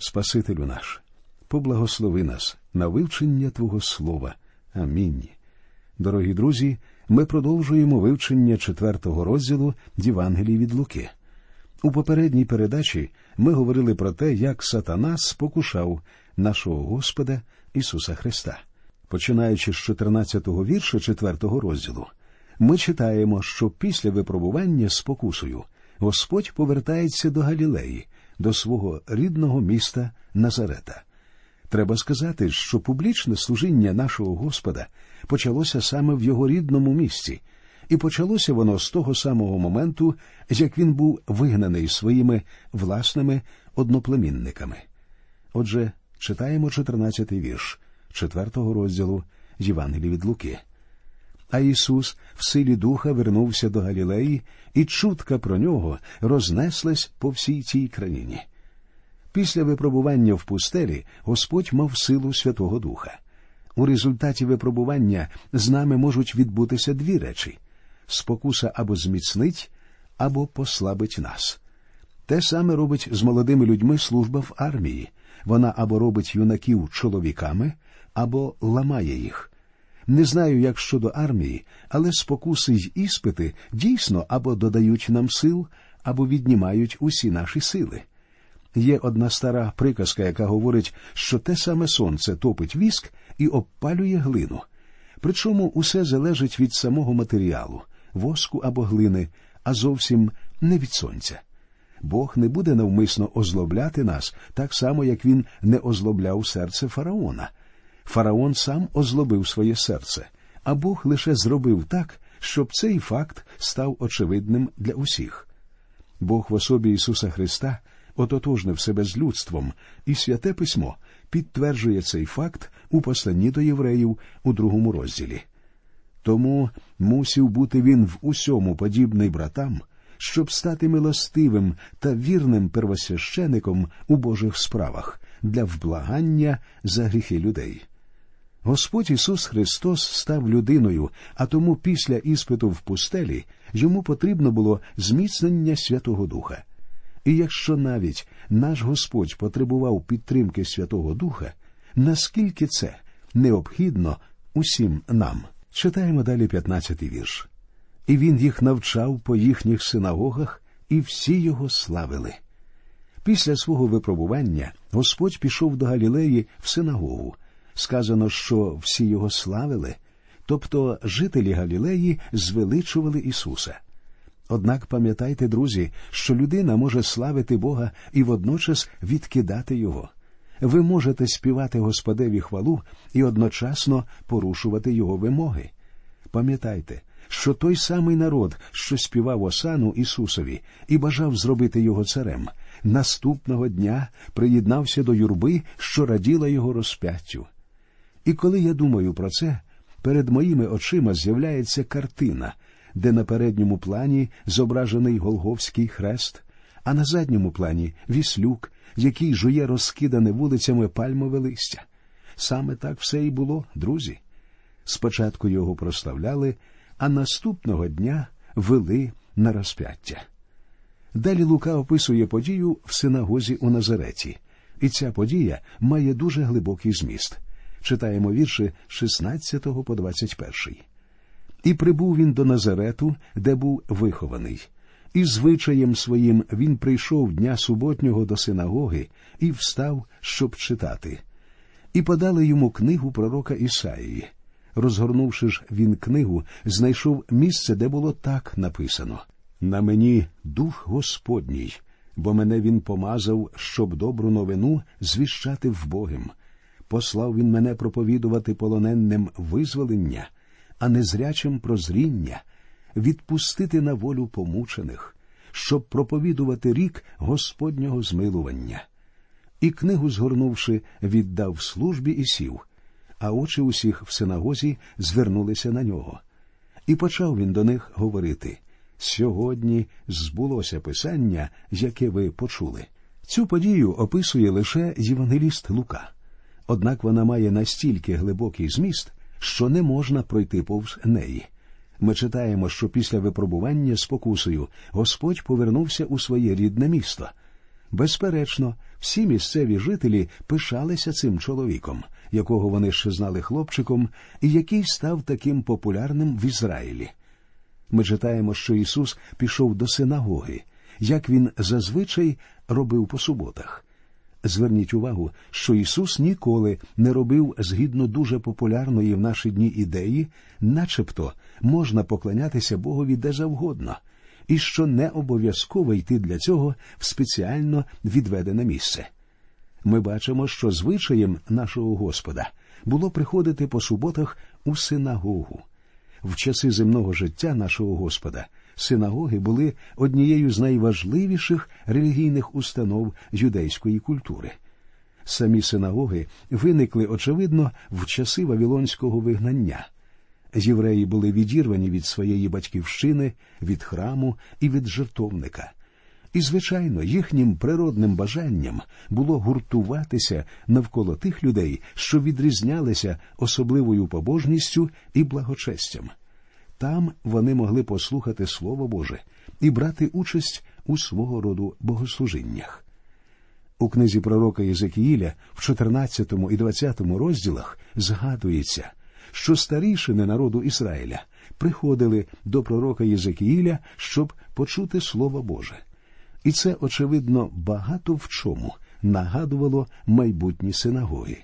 Спасителю наш, поблагослови нас на вивчення Твого Слова. Амінь. Дорогі друзі, ми продовжуємо вивчення четвертого розділу Євангелії від Луки. У попередній передачі ми говорили про те, як сатана спокушав нашого Господа Ісуса Христа. Починаючи з 14-го вірша 4-го розділу, ми читаємо, що після випробування спокусою Господь повертається до Галілеї, до свого рідного міста Назарета. Треба сказати, що публічне служіння нашого Господа почалося саме в його рідному місці, і почалося воно з того самого моменту, як він був вигнаний своїми власними одноплемінниками. Отже, читаємо 14-й вірш 4-го розділу Євангелії від Луки. А Ісус в силі духа вернувся до Галілеї, і чутка про нього рознеслась по всій цій країні. Після випробування в пустелі Господь мав силу Святого Духа. У результаті випробування з нами можуть відбутися дві речі спокуса або зміцнить, або послабить нас. Те саме робить з молодими людьми служба в армії. Вона або робить юнаків чоловіками, або ламає їх. Не знаю, як щодо армії, але спокуси й іспити дійсно або додають нам сил, або віднімають усі наші сили. Є одна стара приказка, яка говорить, що те саме сонце топить віск і обпалює глину. Причому усе залежить від самого матеріалу, воску або глини, а зовсім не від сонця. Бог не буде навмисно озлобляти нас так само, як він не озлобляв серце фараона. Фараон сам озлобив своє серце, а Бог лише зробив так, щоб цей факт став очевидним для усіх. Бог в особі Ісуса Христа ототожнив себе з людством, і святе письмо підтверджує цей факт у посланні до євреїв у другому розділі. Тому мусів бути він в усьому подібний братам, щоб стати милостивим та вірним первосвящеником у Божих справах для вблагання за гріхи людей. Господь Ісус Христос став людиною, а тому після іспиту в пустелі йому потрібно було зміцнення Святого Духа. І якщо навіть наш Господь потребував підтримки Святого Духа, наскільки це необхідно усім нам? Читаємо далі 15-й вірш. І він їх навчав по їхніх синагогах, і всі його славили. Після свого випробування Господь пішов до Галілеї в синагогу. Сказано, що всі його славили, тобто жителі Галілеї звеличували Ісуса. Однак пам'ятайте, друзі, що людина може славити Бога і водночас відкидати Його. Ви можете співати Господеві хвалу і одночасно порушувати Його вимоги. Пам'ятайте, що той самий народ, що співав Осану Ісусові і бажав зробити його царем, наступного дня приєднався до юрби, що раділа його розп'яттю. І коли я думаю про це, перед моїми очима з'являється картина, де на передньому плані зображений Голговський хрест, а на задньому плані віслюк, який жує розкидане вулицями пальмове листя. Саме так все і було, друзі. Спочатку його прославляли, а наступного дня вели на розп'яття. Далі Лука описує подію в синагозі у Назареті, і ця подія має дуже глибокий зміст. Читаємо вірші 16 по 21. І прибув він до Назарету, де був вихований. І звичаєм своїм він прийшов дня суботнього до синагоги і встав, щоб читати. І подали йому книгу пророка Ісаїї. Розгорнувши ж він книгу, знайшов місце, де було так написано На мені дух Господній, бо мене він помазав, щоб добру новину звіщати вбогим. Послав він мене проповідувати полоненним визволення, а незрячим прозріння, відпустити на волю помучених, щоб проповідувати рік Господнього змилування. І книгу, згорнувши, віддав службі і сів а очі усіх в синагозі звернулися на нього. І почав він до них говорити сьогодні збулося писання, яке ви почули. Цю подію описує лише Євангеліст Лука, однак вона має настільки глибокий зміст, що не можна пройти повз неї. Ми читаємо, що після випробування спокусою Господь повернувся у своє рідне місто. Безперечно, всі місцеві жителі пишалися цим чоловіком, якого вони ще знали хлопчиком, і який став таким популярним в Ізраїлі. Ми читаємо, що Ісус пішов до синагоги, як він зазвичай робив по суботах. Зверніть увагу, що Ісус ніколи не робив згідно дуже популярної в наші дні ідеї, начебто можна поклонятися Богові де завгодно, і що не обов'язково йти для цього в спеціально відведене місце. Ми бачимо, що звичаєм нашого Господа було приходити по суботах у синагогу. В часи земного життя нашого Господа синагоги були однією з найважливіших релігійних установ юдейської культури. Самі синагоги виникли, очевидно, в часи Вавилонського вигнання. Євреї були відірвані від своєї батьківщини, від храму і від жертовника. І, звичайно, їхнім природним бажанням було гуртуватися навколо тих людей, що відрізнялися особливою побожністю і благочестям. Там вони могли послухати Слово Боже і брати участь у свого роду богослужіннях. У книзі пророка Єзекіїля в 14 і 20 розділах згадується, що старішини народу Ізраїля приходили до пророка Єзекіїля, щоб почути Слово Боже. І це, очевидно, багато в чому нагадувало майбутні синагоги.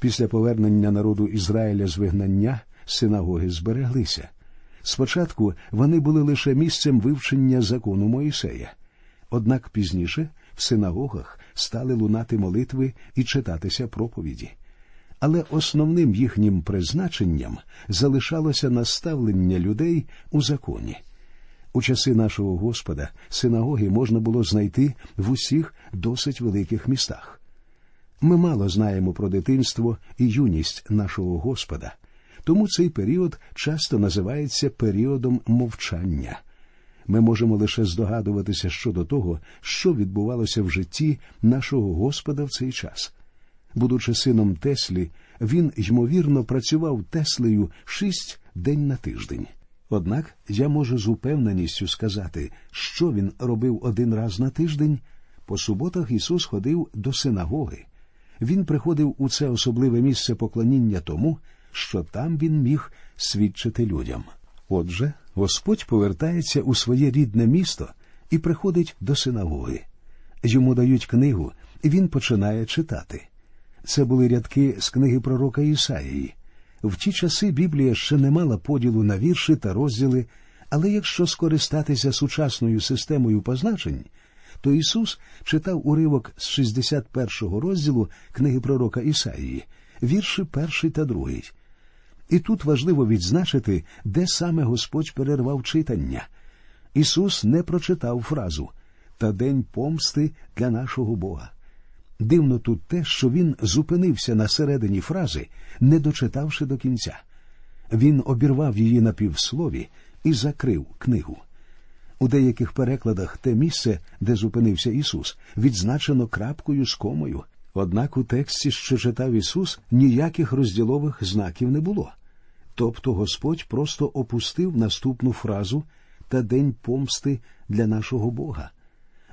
Після повернення народу Ізраїля з вигнання синагоги збереглися. Спочатку вони були лише місцем вивчення закону Моїсея, однак пізніше в синагогах стали лунати молитви і читатися проповіді. Але основним їхнім призначенням залишалося наставлення людей у законі. У часи нашого Господа синагоги можна було знайти в усіх досить великих містах. Ми мало знаємо про дитинство і юність нашого Господа, тому цей період часто називається періодом мовчання. Ми можемо лише здогадуватися щодо того, що відбувалося в житті нашого Господа в цей час. Будучи сином Теслі, він ймовірно працював Теслею шість день на тиждень. Однак я можу з упевненістю сказати, що він робив один раз на тиждень. По суботах Ісус ходив до синагоги. Він приходив у це особливе місце поклоніння тому, що там він міг свідчити людям. Отже, Господь повертається у своє рідне місто і приходить до синагоги. Йому дають книгу, і він починає читати. Це були рядки з книги пророка Ісаїї. В ті часи Біблія ще не мала поділу на вірші та розділи, але якщо скористатися сучасною системою позначень, то Ісус читав уривок з 61-го розділу книги пророка Ісаїї, вірші перший та другий. І тут важливо відзначити, де саме Господь перервав читання. Ісус не прочитав фразу та день помсти для нашого Бога. Дивно тут те, що він зупинився на середині фрази, не дочитавши до кінця. Він обірвав її на півслові і закрив книгу. У деяких перекладах те місце, де зупинився Ісус, відзначено крапкою з комою. Однак у тексті, що читав Ісус, ніяких розділових знаків не було. Тобто Господь просто опустив наступну фразу та день помсти для нашого Бога.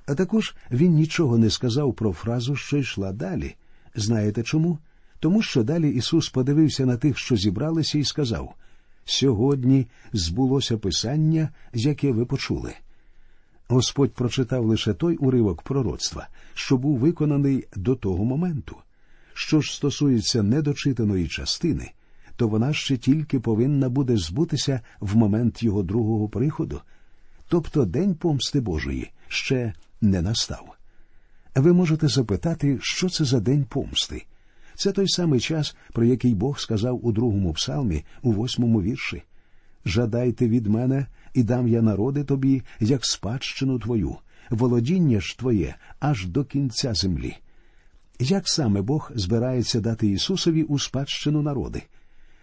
А також він нічого не сказав про фразу, що йшла далі. Знаєте чому? Тому що далі Ісус подивився на тих, що зібралися, і сказав Сьогодні збулося Писання, яке ви почули. Господь прочитав лише той уривок пророцтва, що був виконаний до того моменту. Що ж стосується недочитаної частини, то вона ще тільки повинна буде збутися в момент його другого приходу, тобто День помсти Божої ще не настав. Ви можете запитати, що це за день помсти. Це той самий час, про який Бог сказав у другому псалмі, у восьмому вірші. Жадайте від мене, і дам я народи тобі, як спадщину твою, володіння ж твоє аж до кінця землі. Як саме Бог збирається дати Ісусові у спадщину народи?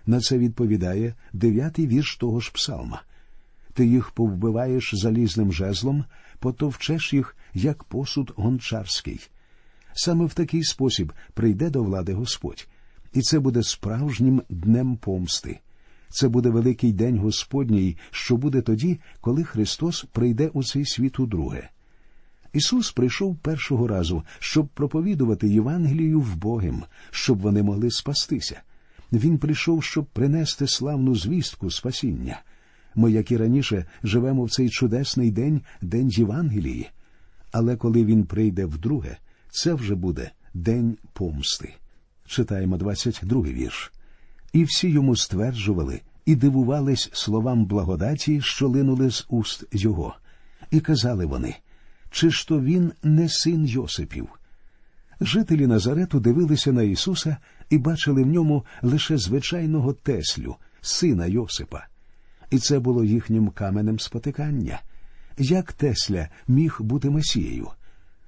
На це відповідає дев'ятий вірш того ж псалма. Ти їх повбиваєш залізним жезлом, потовчеш їх, як посуд гончарський. Саме в такий спосіб прийде до влади Господь, і це буде справжнім днем помсти. Це буде великий день Господній, що буде тоді, коли Христос прийде у цей світ удруге. Ісус прийшов першого разу, щоб проповідувати Євангелію в Богим, щоб вони могли спастися. Він прийшов, щоб принести славну звістку спасіння. Ми, як і раніше, живемо в цей чудесний день, день Євангелії. Але коли він прийде вдруге, це вже буде день помсти. Читаємо 22 вірш. І всі йому стверджували і дивувались словам благодаті, що линули з уст його, і казали вони чи ж то він не син Йосипів? Жителі Назарету дивилися на Ісуса і бачили в ньому лише звичайного Теслю, сина Йосипа. І це було їхнім каменем спотикання. Як Тесля міг бути Месією?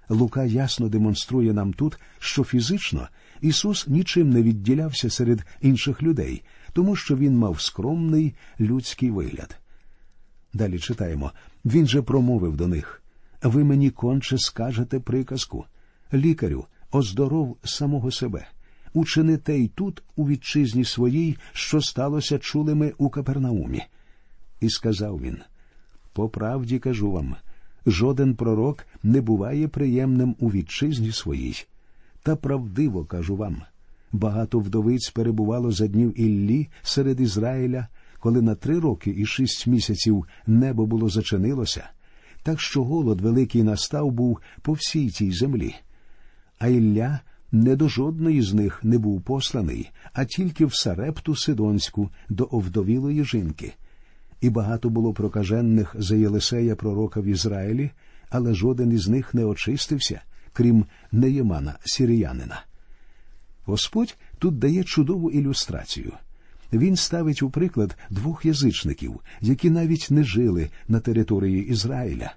Лука ясно демонструє нам тут, що фізично Ісус нічим не відділявся серед інших людей, тому що Він мав скромний людський вигляд. Далі читаємо Він же промовив до них ви мені конче скажете приказку. Лікарю, оздоров самого себе. Учини те й тут, у вітчизні своїй, що сталося чулими у Капернаумі. І сказав він по правді кажу вам жоден пророк не буває приємним у вітчизні своїй. Та правдиво кажу вам багато вдовиць перебувало за днів Іллі серед Ізраїля, коли на три роки і шість місяців небо було зачинилося так що голод великий настав був по всій цій землі. А Ілля не до жодної з них не був посланий, а тільки в Сарепту Сидонську до овдовілої жінки. І багато було прокажених за Єлисея пророка в Ізраїлі, але жоден із них не очистився, крім Неємана, сіріянина. Господь тут дає чудову ілюстрацію. Він ставить у приклад двох язичників, які навіть не жили на території Ізраїля,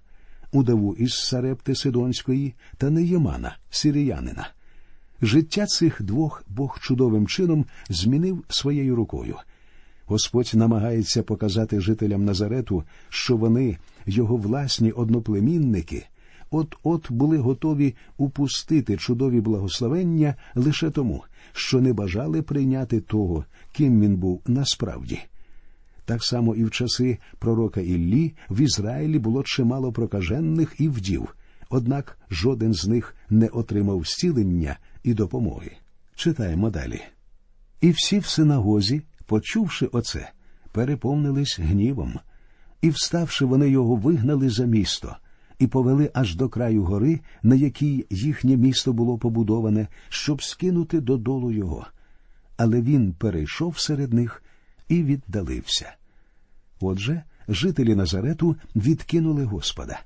удаву із Сарепти Сидонської та Неємана, сиріянина. Життя цих двох Бог чудовим чином змінив своєю рукою. Господь намагається показати жителям Назарету, що вони, його власні одноплемінники, от от були готові упустити чудові благословення лише тому, що не бажали прийняти того, ким він був насправді. Так само і в часи пророка Іллі в Ізраїлі було чимало прокажених і вдів, однак жоден з них не отримав зцілення і допомоги. Читаємо далі. І всі в синагозі, почувши оце, переповнились гнівом, і, вставши, вони його вигнали за місто і повели аж до краю гори, на якій їхнє місто було побудоване, щоб скинути додолу його але він перейшов серед них і віддалився. Отже, жителі Назарету відкинули Господа.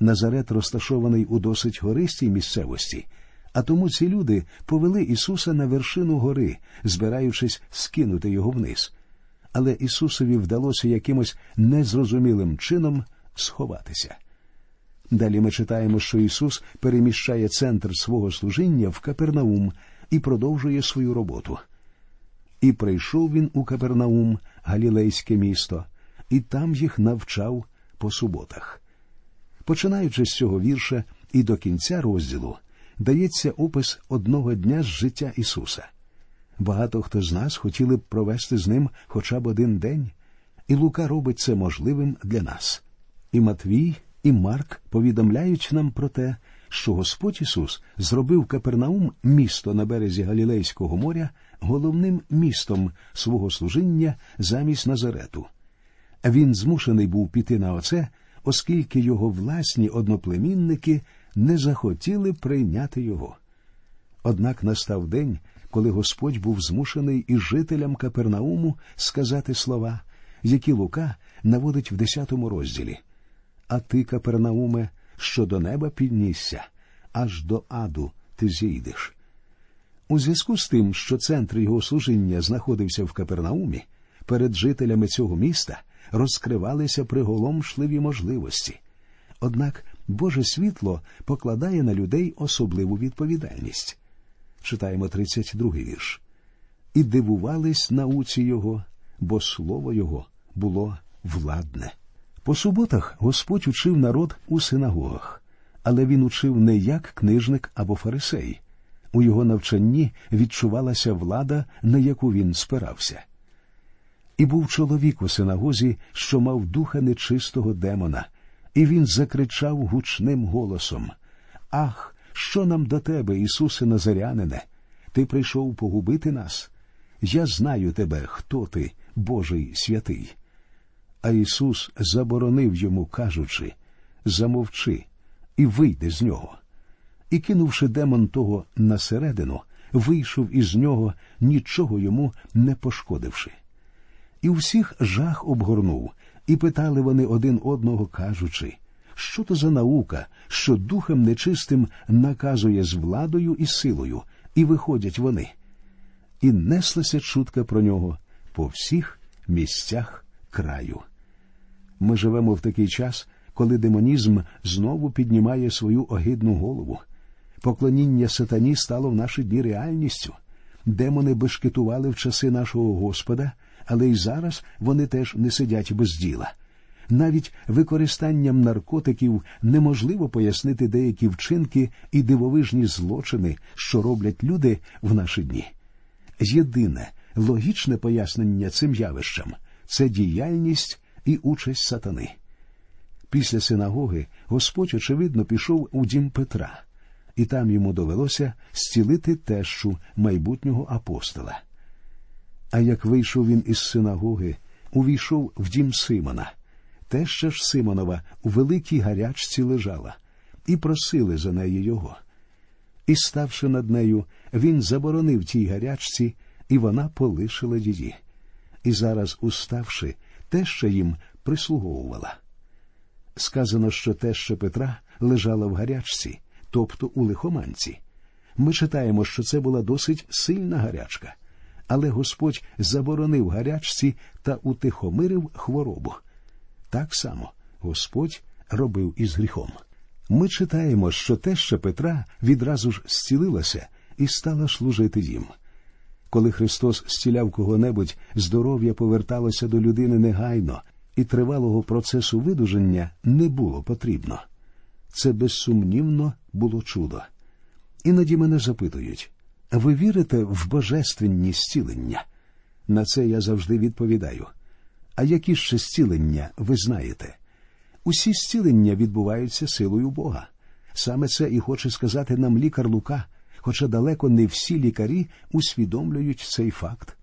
Назарет розташований у досить гористій місцевості, а тому ці люди повели Ісуса на вершину гори, збираючись скинути його вниз. Але Ісусові вдалося якимось незрозумілим чином сховатися. Далі ми читаємо, що Ісус переміщає центр свого служіння в Капернаум і продовжує свою роботу. І прийшов він у Капернаум, Галілейське місто, і там їх навчав по суботах. Починаючи з цього вірша і до кінця розділу, дається опис одного дня з життя Ісуса. Багато хто з нас хотіли б провести з ним хоча б один день, і Лука робить це можливим для нас. І Матвій, і Марк повідомляють нам про те, що Господь Ісус зробив Капернаум місто на березі Галілейського моря головним містом свого служіння замість Назарету. Він змушений був піти на оце, оскільки його власні одноплемінники не захотіли прийняти його. Однак настав день, коли Господь був змушений і жителям Капернауму сказати слова, які Лука наводить в десятому розділі. А ти, Капернауме, що до неба піднісся, аж до аду ти зійдеш. У зв'язку з тим, що центр його служіння знаходився в Капернаумі, перед жителями цього міста розкривалися приголомшливі можливості. Однак Боже світло покладає на людей особливу відповідальність. Читаємо 32-й вірш. І дивувались науці його, бо слово його було владне. По суботах Господь учив народ у синагогах, але він учив не як книжник або фарисей. У його навчанні відчувалася влада, на яку він спирався. І був чоловік у синагозі, що мав духа нечистого демона, і він закричав гучним голосом Ах, що нам до тебе, Ісусе Назарянине? Ти прийшов погубити нас? Я знаю тебе, хто ти, Божий святий. А Ісус заборонив йому, кажучи Замовчи і вийди з нього. І, кинувши демон того на середину, вийшов із нього, нічого йому не пошкодивши. І всіх жах обгорнув, і питали вони один одного, кажучи, що то за наука, що духом нечистим наказує з владою і силою, і виходять вони. І неслася чутка про нього по всіх місцях краю. Ми живемо в такий час, коли демонізм знову піднімає свою огидну голову. Поклоніння сатані стало в наші дні реальністю. Демони бешкетували в часи нашого Господа, але й зараз вони теж не сидять без діла. Навіть використанням наркотиків неможливо пояснити деякі вчинки і дивовижні злочини, що роблять люди в наші дні. Єдине логічне пояснення цим явищам це діяльність і участь сатани. Після синагоги Господь, очевидно, пішов у дім Петра, і там йому довелося зцілити тещу майбутнього апостола. А як вийшов він із синагоги, увійшов в дім Симона. Теща ж Симонова у великій гарячці лежала, і просили за неї його. І, ставши над нею, він заборонив тій гарячці, і вона полишила її. І зараз, уставши, теща їм прислуговувала. Сказано, що теща Петра лежала в гарячці, тобто у лихоманці. Ми читаємо, що це була досить сильна гарячка, але Господь заборонив гарячці та утихомирив хворобу. Так само Господь робив із гріхом. Ми читаємо, що теща Петра відразу ж зцілилася і стала служити їм. Коли Христос зціляв кого-небудь, здоров'я поверталося до людини негайно, і тривалого процесу видуження не було потрібно. Це безсумнівно було чудо. Іноді мене запитують ви вірите в божественні зцілення? На це я завжди відповідаю. А які ще зцілення ви знаєте? Усі зцілення відбуваються силою Бога. Саме це і хоче сказати нам лікар Лука, хоча далеко не всі лікарі усвідомлюють цей факт.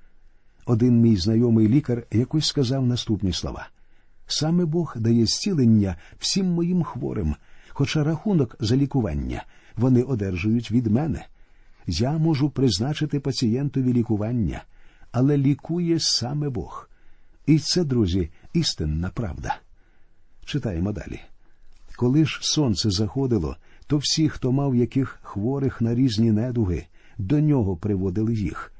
Один мій знайомий лікар якось сказав наступні слова саме Бог дає зцілення всім моїм хворим, хоча рахунок за лікування вони одержують від мене. Я можу призначити пацієнтові лікування, але лікує саме Бог. І це, друзі, істинна правда. Читаємо далі. Коли ж сонце заходило, то всі, хто мав яких хворих на різні недуги, до нього приводили їх.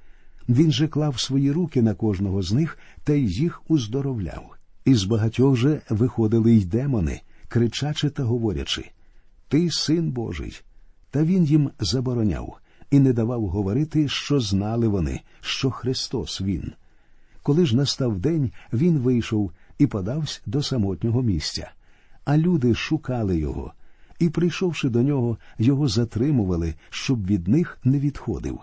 Він же клав свої руки на кожного з них та й їх уздоровляв. Із багатьох же виходили й демони, кричачи та говорячи Ти син Божий. Та він їм забороняв і не давав говорити, що знали вони, що Христос Він. Коли ж настав день, він вийшов і подався до самотнього місця. А люди шукали його, і, прийшовши до нього, його затримували, щоб від них не відходив.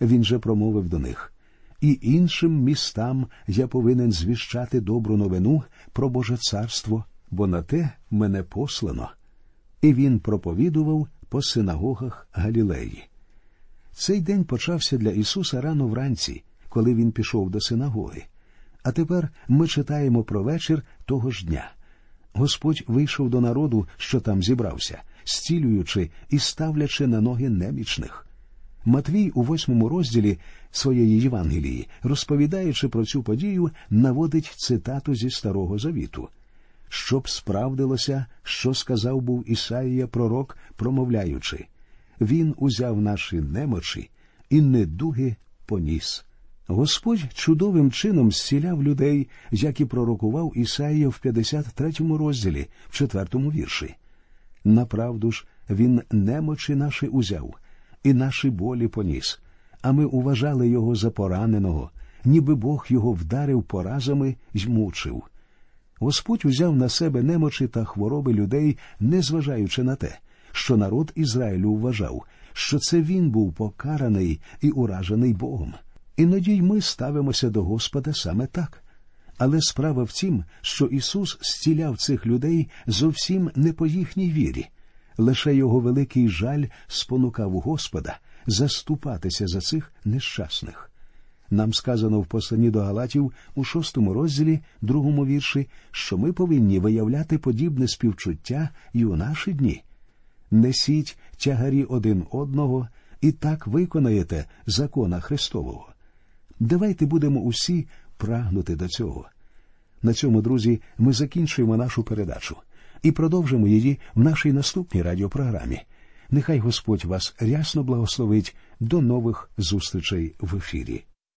Він же промовив до них і іншим містам я повинен звіщати добру новину про Боже царство, бо на те мене послано. І він проповідував по синагогах Галілеї. Цей день почався для Ісуса рано вранці, коли він пішов до синагоги. А тепер ми читаємо про вечір того ж дня. Господь вийшов до народу, що там зібрався, зцілюючи і ставлячи на ноги немічних. Матвій у восьмому розділі своєї Євангелії, розповідаючи про цю подію, наводить цитату зі Старого Завіту. Щоб справдилося, що сказав був Ісаїя пророк, промовляючи Він узяв наші немочі і недуги поніс. Господь чудовим чином зціляв людей, як і пророкував Ісаїя в 53 розділі, в 4 вірші. Направду ж, він немочі наші узяв і наші болі поніс, а ми уважали його за пораненого, ніби Бог його вдарив поразами й мучив. Господь узяв на себе немочі та хвороби людей, незважаючи на те, що народ Ізраїлю вважав, що це він був покараний і уражений Богом. Іноді й ми ставимося до Господа саме так. Але справа в тім, що Ісус зціляв цих людей зовсім не по їхній вірі. Лише його великий жаль спонукав Господа заступатися за цих нещасних. Нам сказано в посланні до Галатів у шостому розділі, другому вірші, що ми повинні виявляти подібне співчуття і у наші дні. Несіть тягарі один одного і так виконаєте закона Христового. Давайте будемо усі прагнути до цього. На цьому, друзі, ми закінчуємо нашу передачу і продовжимо її в нашій наступній радіопрограмі. Нехай Господь вас рясно благословить до нових зустрічей в ефірі.